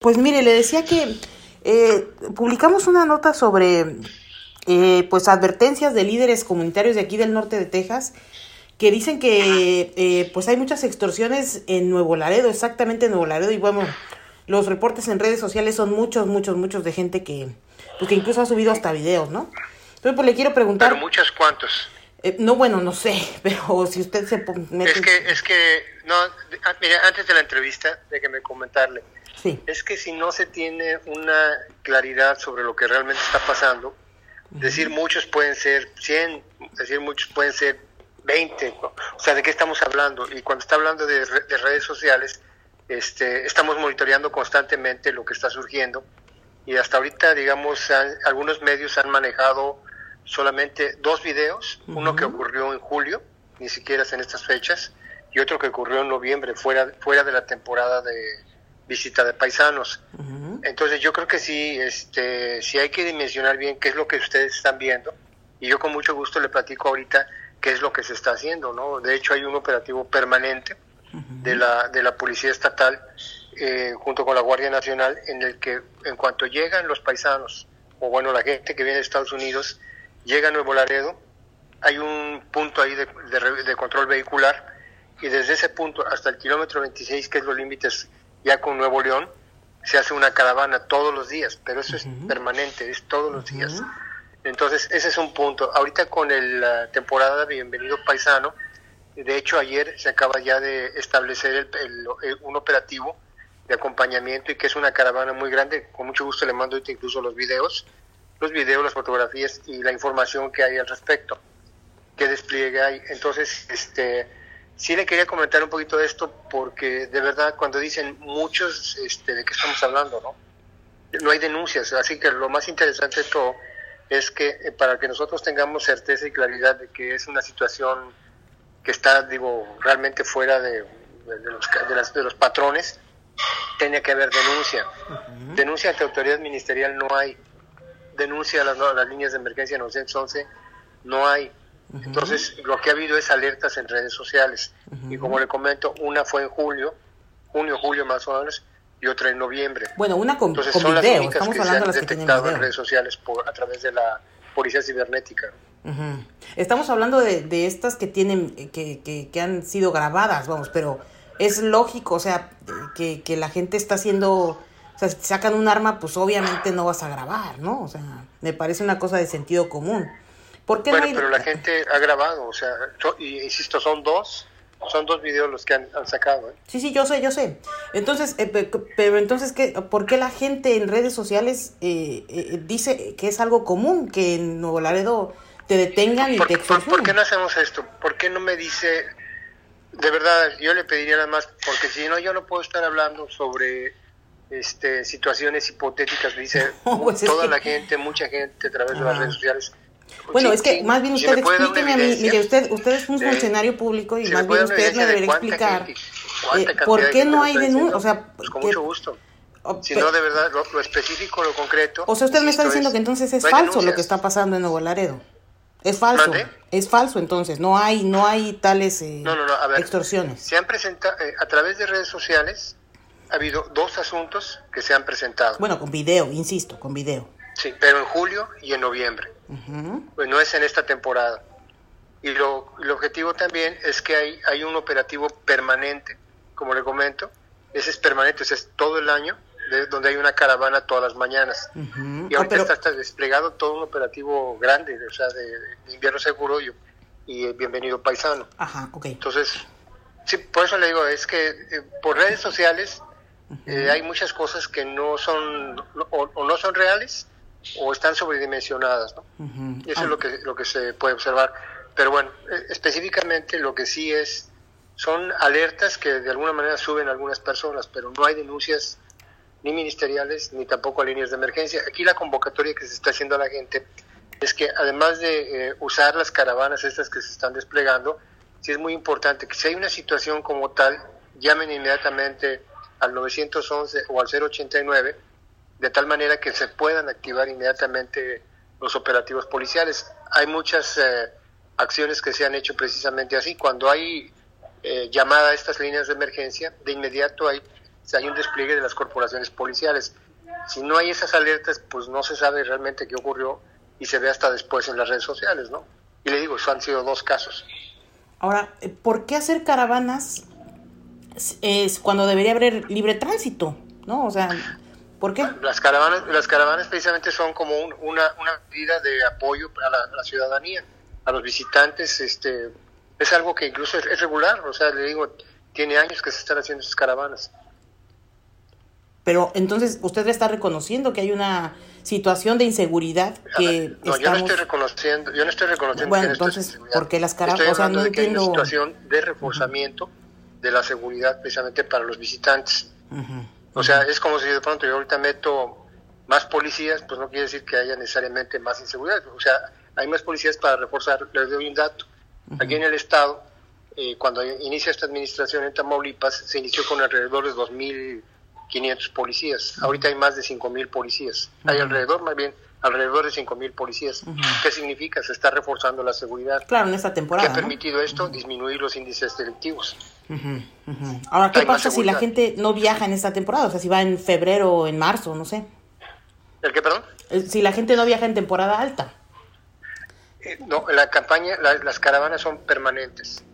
Pues mire, le decía que eh, publicamos una nota sobre eh, pues advertencias de líderes comunitarios de aquí del norte de Texas que dicen que eh, pues hay muchas extorsiones en Nuevo Laredo, exactamente en Nuevo Laredo y bueno, los reportes en redes sociales son muchos, muchos, muchos de gente que pues que incluso ha subido hasta videos, ¿no? Entonces pues le quiero preguntar. Pero muchos cuantos. no, bueno, no sé, pero si usted se mete... Es que, es que, no, ah, mira, antes de la entrevista, déjeme comentarle es que si no se tiene una claridad sobre lo que realmente está pasando, decir muchos pueden ser 100, decir muchos pueden ser 20, o sea, ¿de qué estamos hablando? Y cuando está hablando de, redes sociales, este, estamos monitoreando constantemente lo que está surgiendo y hasta ahorita, digamos, algunos medios han manejado solamente dos videos, uno que ocurrió en julio, ni siquiera es en estas fechas, y otro que ocurrió en noviembre, fuera, fuera de la temporada de, visita de paisanos. Entonces yo creo que sí, este, sí hay que dimensionar bien qué es lo que ustedes están viendo y yo con mucho gusto le platico ahorita qué es lo que se está haciendo, ¿no? De hecho hay un operativo permanente de, la, de la Policía Estatal eh, junto con la Guardia Nacional en el que en cuanto llegan los paisanos o bueno la gente que viene de Estados Unidos llega a Nuevo Laredo, hay un punto ahí de, de, de control vehicular y desde ese punto hasta el kilómetro 26 que es los límites ya con Nuevo León, se hace una caravana todos los días, pero eso es permanente, es todos los días. Entonces, ese es un punto. Ahorita con el, la temporada Bienvenido Paisano, de hecho ayer se acaba ya de establecer el, un operativo de acompañamiento y que es una caravana muy grande. Con mucho gusto le mando incluso los videos, los videos, las fotografías y la información que hay al respecto, qué despliegue hay. Entonces, este sí le quería comentar un poquito de esto porque de verdad cuando dicen muchos, este, ¿de qué estamos hablando? No, no hay denuncias, así que lo más interesante de esto es que eh, para que nosotros tengamos certeza y claridad de que es una situación que está, digo, realmente fuera de, los, de, los patrones, tiene que haber denuncia. Denuncia ante autoridad ministerial no hay. Denuncia a las, las líneas de emergencia 911 no hay. Entonces, lo que ha habido es alertas en redes sociales. Y como le comento, una fue en julio, junio, julio más o menos, y otra en noviembre. Bueno, una con, Entonces, son las únicas que se han detectado en redes sociales por, a través de la policía cibernética. Estamos hablando de, de, estas que tienen, que, que, que, han sido grabadas, vamos, pero es lógico, o sea, que, que la gente está haciendo, o sea, si sacan un arma, pues obviamente no vas a grabar, ¿no? O sea, me parece una cosa de sentido común bueno, pero la gente ha grabado, o sea, y insisto, son dos, son dos videos los que han, sacado. ¿eh? Sí, sí, yo sé, yo sé. Entonces, eh, pero entonces, ¿qué, ¿por qué la gente en redes sociales eh, eh, dice que es algo común que en Nuevo Laredo te detengan y te extorsionen? Por, qué no hacemos esto? ¿Por qué no me dice, de verdad, yo le pediría nada más, porque si no, yo no puedo estar hablando sobre este situaciones hipotéticas, dice pues toda la gente, mucha gente a través de las redes sociales bueno, es que más bien usted explíqueme a mí, mire, usted, usted es un funcionario público y más bien usted me debería explicar eh, por qué no hay denuncia, o sea, pues con mucho gusto. Si no, de verdad, lo, específico, lo concreto. O sea, usted me está diciendo que entonces es falso lo que está pasando en Nuevo Laredo. Es falso. Es falso, entonces. No hay, no hay tales eh, extorsiones. Se han presentado, eh, a través de redes sociales, ha habido dos asuntos que se han presentado. Bueno, con video, insisto, con video. Sí, pero en julio y en noviembre. Pues no es en esta temporada. Y lo, el objetivo también es que hay, hay un operativo permanente, como le comento. Ese es permanente, es todo el año, donde hay una caravana todas las mañanas. Y ahorita está, desplegado todo un operativo grande, o sea, de, invierno seguro y, y, bienvenido paisano. Ajá, Entonces, sí, por eso le digo, es que eh, por redes sociales eh, hay muchas cosas que no son o no son reales o están sobredimensionadas, ¿no? Eso es lo que, lo que se puede observar. Pero bueno, eh, específicamente lo que sí es, son alertas que de alguna manera suben algunas personas, pero no hay denuncias ni ministeriales ni tampoco a líneas de emergencia. Aquí la convocatoria que se está haciendo a la gente es que además de eh, usar las caravanas estas que se están desplegando, sí es muy importante que si hay una situación como tal, llamen inmediatamente al 911 o al 089 de tal manera que se puedan activar inmediatamente los operativos policiales. Hay muchas eh, acciones que se han hecho precisamente así. Cuando hay eh, llamada a estas líneas de emergencia, de inmediato hay hay un despliegue de las corporaciones policiales. Si no hay esas alertas, pues no se sabe realmente qué ocurrió y se ve hasta después en las redes sociales, ¿no? Y le digo, eso han sido dos casos. Ahora, ¿por qué hacer caravanas es cuando debería haber libre tránsito? ¿No? O sea, ¿por qué? Las caravanas, las caravanas precisamente son como una, una medida de apoyo a la, a la, ciudadanía, a los visitantes. este Es algo que incluso es, es regular, o sea, le digo, tiene años que se están haciendo esas caravanas. Pero entonces usted está reconociendo que hay una situación de inseguridad que no, yo no estoy reconociendo, yo no estoy reconociendo bueno, que entonces, porque las caravanas, o sea, no de que entiendo... hay una situación de reforzamiento uh -huh. de la seguridad precisamente para los visitantes. Uh -huh. O sea, es como si de pronto yo ahorita meto más policías, pues no quiere decir que haya necesariamente más inseguridad. O sea, hay más policías para reforzar. Les doy un dato. Aquí en el estado, eh, cuando inicia esta administración en Tamaulipas, se inició con alrededor de 2.000 500 policías. Ahorita hay más de 5.000 policías. Hay alrededor, más bien, alrededor de 5.000 policías. Uh -huh. ¿Qué significa? Se está reforzando la seguridad. Claro, en esta temporada. ¿Qué ha permitido ¿no? esto? Disminuir los índices delictivos. Ahora, ¿qué hay pasa si la gente no viaja en esta temporada? O sea, si va en febrero o en marzo, no sé. ¿El qué, perdón? Si la gente no viaja en temporada alta. Eh, no, la campaña, la, las caravanas son permanentes.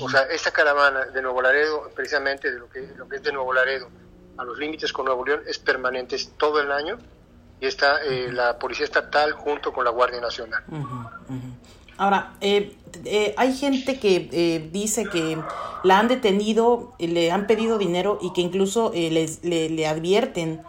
O sea, esta caravana de Nuevo Laredo, precisamente de lo que, lo que es de Nuevo Laredo, a los límites con Nuevo León es permanente, es todo el año y está eh, la Policía Estatal junto con la Guardia Nacional. Uh -huh, uh -huh. Ahora, eh, eh, hay gente que eh, dice que la han detenido, le han pedido dinero y que incluso eh, les, le, le, advierten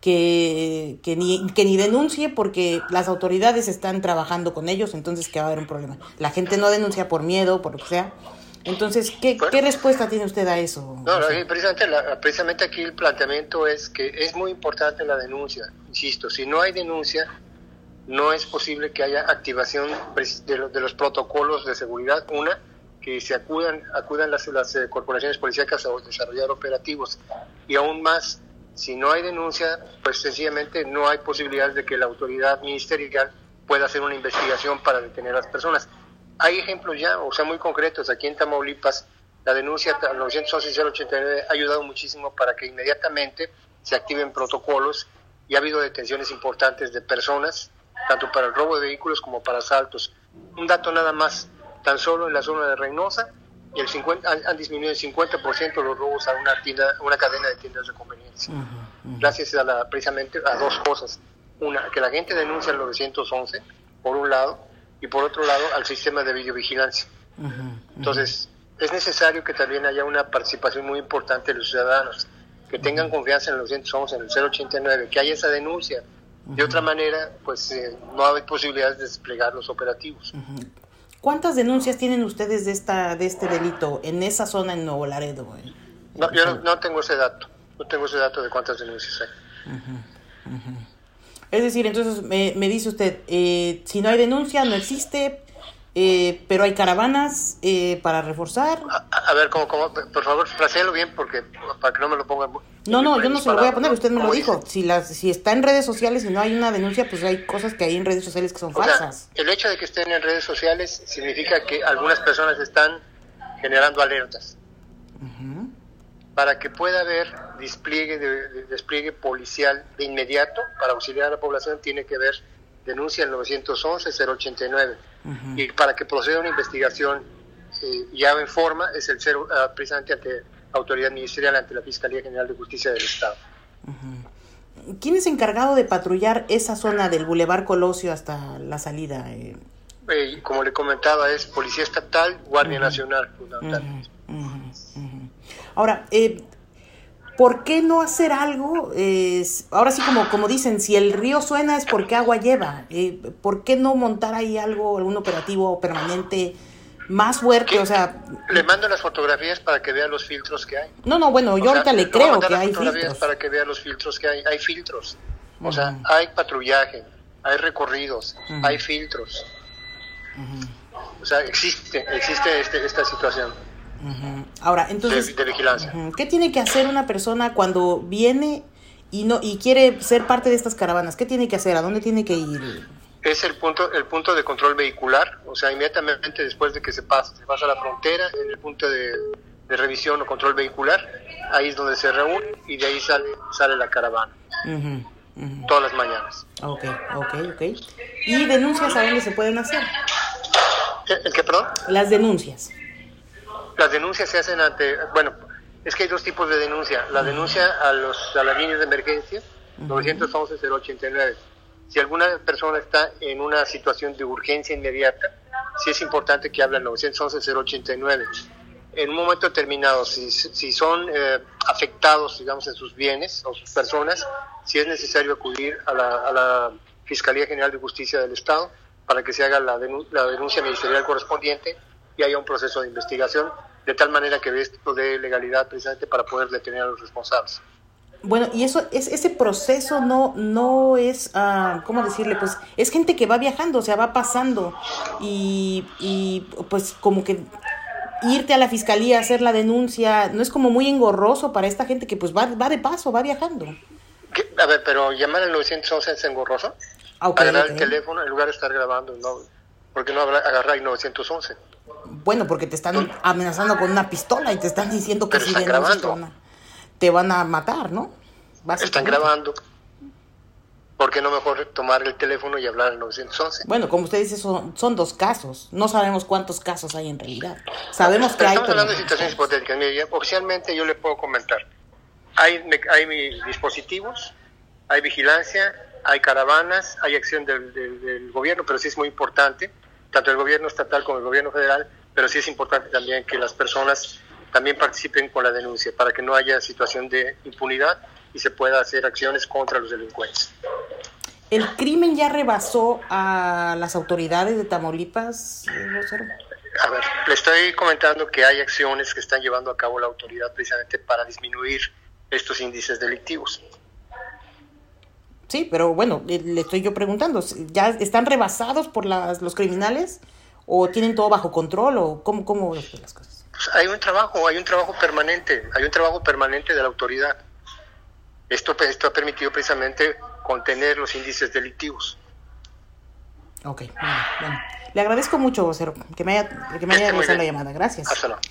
que, que, ni, que ni denuncie porque las autoridades están trabajando con ellos, entonces que va a haber un problema. La gente no denuncia por miedo, por lo que sea. Entonces, ¿qué, bueno, ¿qué respuesta tiene usted a eso? No, no precisamente, la, precisamente aquí el planteamiento es que es muy importante la denuncia. Insisto, si no hay denuncia, no es posible que haya activación de, lo, de los protocolos de seguridad. Una, que se acudan, acudan las, las eh, corporaciones policíacas a desarrollar operativos. Y aún más, si no hay denuncia, pues sencillamente no hay posibilidad de que la autoridad ministerial pueda hacer una investigación para detener a las personas hay ejemplos ya, o sea, muy concretos. Aquí en Tamaulipas, la denuncia 911-089 ha ayudado muchísimo para que inmediatamente se activen protocolos y ha habido detenciones importantes de personas, tanto para el robo de vehículos como para asaltos. Un dato nada más, tan solo en la zona de Reynosa, y el 50, han, han disminuido el 50% los robos a una tienda, una cadena de tiendas de conveniencia. Uh -huh, uh -huh. Gracias a la, precisamente a dos cosas. Una, que la gente denuncia el 911, por un lado, y por otro lado al sistema de videovigilancia. Uh -huh, Entonces, es necesario que también haya una participación muy importante de los ciudadanos, que tengan confianza en el 911, en el 089, que haya esa denuncia. De otra manera, pues eh, no hay posibilidades de desplegar los operativos. ¿Cuántas denuncias tienen ustedes de esta de este delito en esa zona en Nuevo Laredo? Eh? No, yo no, no, tengo ese dato. No tengo ese dato de cuántas denuncias hay. Es decir, entonces me, me dice usted, eh, si no hay denuncia, no existe, eh, pero hay caravanas eh, para reforzar. A, a ver, como, como, por favor, fraséalo bien porque para que no me lo ponga. No, no, yo no se lo voy a poner, usted me lo dijo. Si, las, si está en redes sociales y no hay una denuncia, pues hay cosas que hay en redes sociales que son o falsas. Sea, el hecho de que estén en redes sociales significa que algunas personas están generando alertas. Uh -huh. Para que pueda haber despliegue, de, de, despliegue policial de inmediato para auxiliar a la población, tiene que haber denuncia al 911-089. Uh -huh. Y para que proceda una investigación eh, ya en forma, es el cero, uh, precisamente ante autoridad ministerial, ante la Fiscalía General de Justicia del Estado. Uh -huh. ¿Quién es encargado de patrullar esa zona del Boulevard Colosio hasta la salida? Eh? Eh, como le comentaba, es Policía Estatal, Guardia Nacional, fundamentalmente. Ahora, eh, ¿por qué no hacer algo? Eh, ahora sí, como, como dicen, si el río suena es porque agua lleva. Eh, ¿Por qué no montar ahí algo, algún operativo permanente más fuerte? O sea, le mando las fotografías para que vea los filtros que hay. No, no, bueno, yo o ahorita sea, le creo que hay filtros. para que vea los filtros que hay. Hay filtros. O uh -huh. sea, hay patrullaje, hay recorridos, uh -huh. hay filtros. Uh -huh. O sea, existe, existe este, esta situación. Uh -huh. Ahora, entonces, de, de vigilancia. Uh -huh. ¿qué tiene que hacer una persona cuando viene y no y quiere ser parte de estas caravanas? ¿Qué tiene que hacer? ¿A dónde tiene que ir? Es el punto el punto de control vehicular, o sea, inmediatamente después de que se pasa, se pasa la frontera, en el punto de, de revisión o control vehicular, ahí es donde se reúne y de ahí sale, sale la caravana. Todas las mañanas. Ok, ok, ok. ¿Y denuncias a dónde se pueden hacer? ¿El, qué, perdón? Las denuncias. Las denuncias se hacen ante, bueno, es que hay dos tipos de denuncia. La denuncia a, los, a las líneas de emergencia, 911-089. Si alguna persona está en una situación de urgencia inmediata, sí es importante que hable al 911-089. En un momento determinado, si, si son eh, afectados, digamos, en sus bienes o sus personas, si es necesario acudir a la, a la Fiscalía General de Justicia del Estado para que se haga la, la denuncia ministerial correspondiente y haya un proceso de investigación, de tal manera que esto dé legalidad precisamente para poder detener a los responsables. Bueno, y eso es ese proceso no no es uh, cómo decirle, pues es gente que va viajando, o sea, va pasando y, y pues como que irte a la fiscalía a hacer la denuncia no es como muy engorroso para esta gente que pues va, va de paso, va viajando. A ver, pero llamar al 911 es engorroso. Ah, okay, agarrar el teléfono en lugar de estar grabando, no, porque no agarrar el 911. Bueno, porque te están amenazando con una pistola y te están diciendo que si te van a matar, ¿no? Están grabando. ¿Por qué no mejor tomar el teléfono y hablar al 911? Bueno, como usted dice, son, son dos casos. No sabemos cuántos casos hay en realidad. Sabemos que hay... Estamos hablando de situaciones hipotéticas. oficialmente yo le puedo comentar. Hay, hay dispositivos, hay vigilancia, hay caravanas, hay acción del, del, gobierno, pero sí es muy importante, tanto el gobierno estatal como el gobierno federal, pero sí es importante también que las personas también participen con la denuncia para que no haya situación de impunidad y se pueda hacer acciones contra los delincuentes. ¿El crimen ya rebasó a las autoridades de Tamaulipas, A ver, le estoy comentando que hay acciones que están llevando a cabo la autoridad precisamente para disminuir estos índices delictivos. Sí, pero bueno, le estoy yo preguntando, ¿ya están rebasados por las, los criminales o tienen todo bajo control o cómo, cómo las cosas? Pues hay un trabajo, hay un trabajo permanente, hay un trabajo permanente de la autoridad. Esto, esto ha permitido precisamente contener los índices delictivos. Ok, bueno, Le agradezco mucho, vocero, que me haya, que me haya la llamada. Gracias. Hasta luego.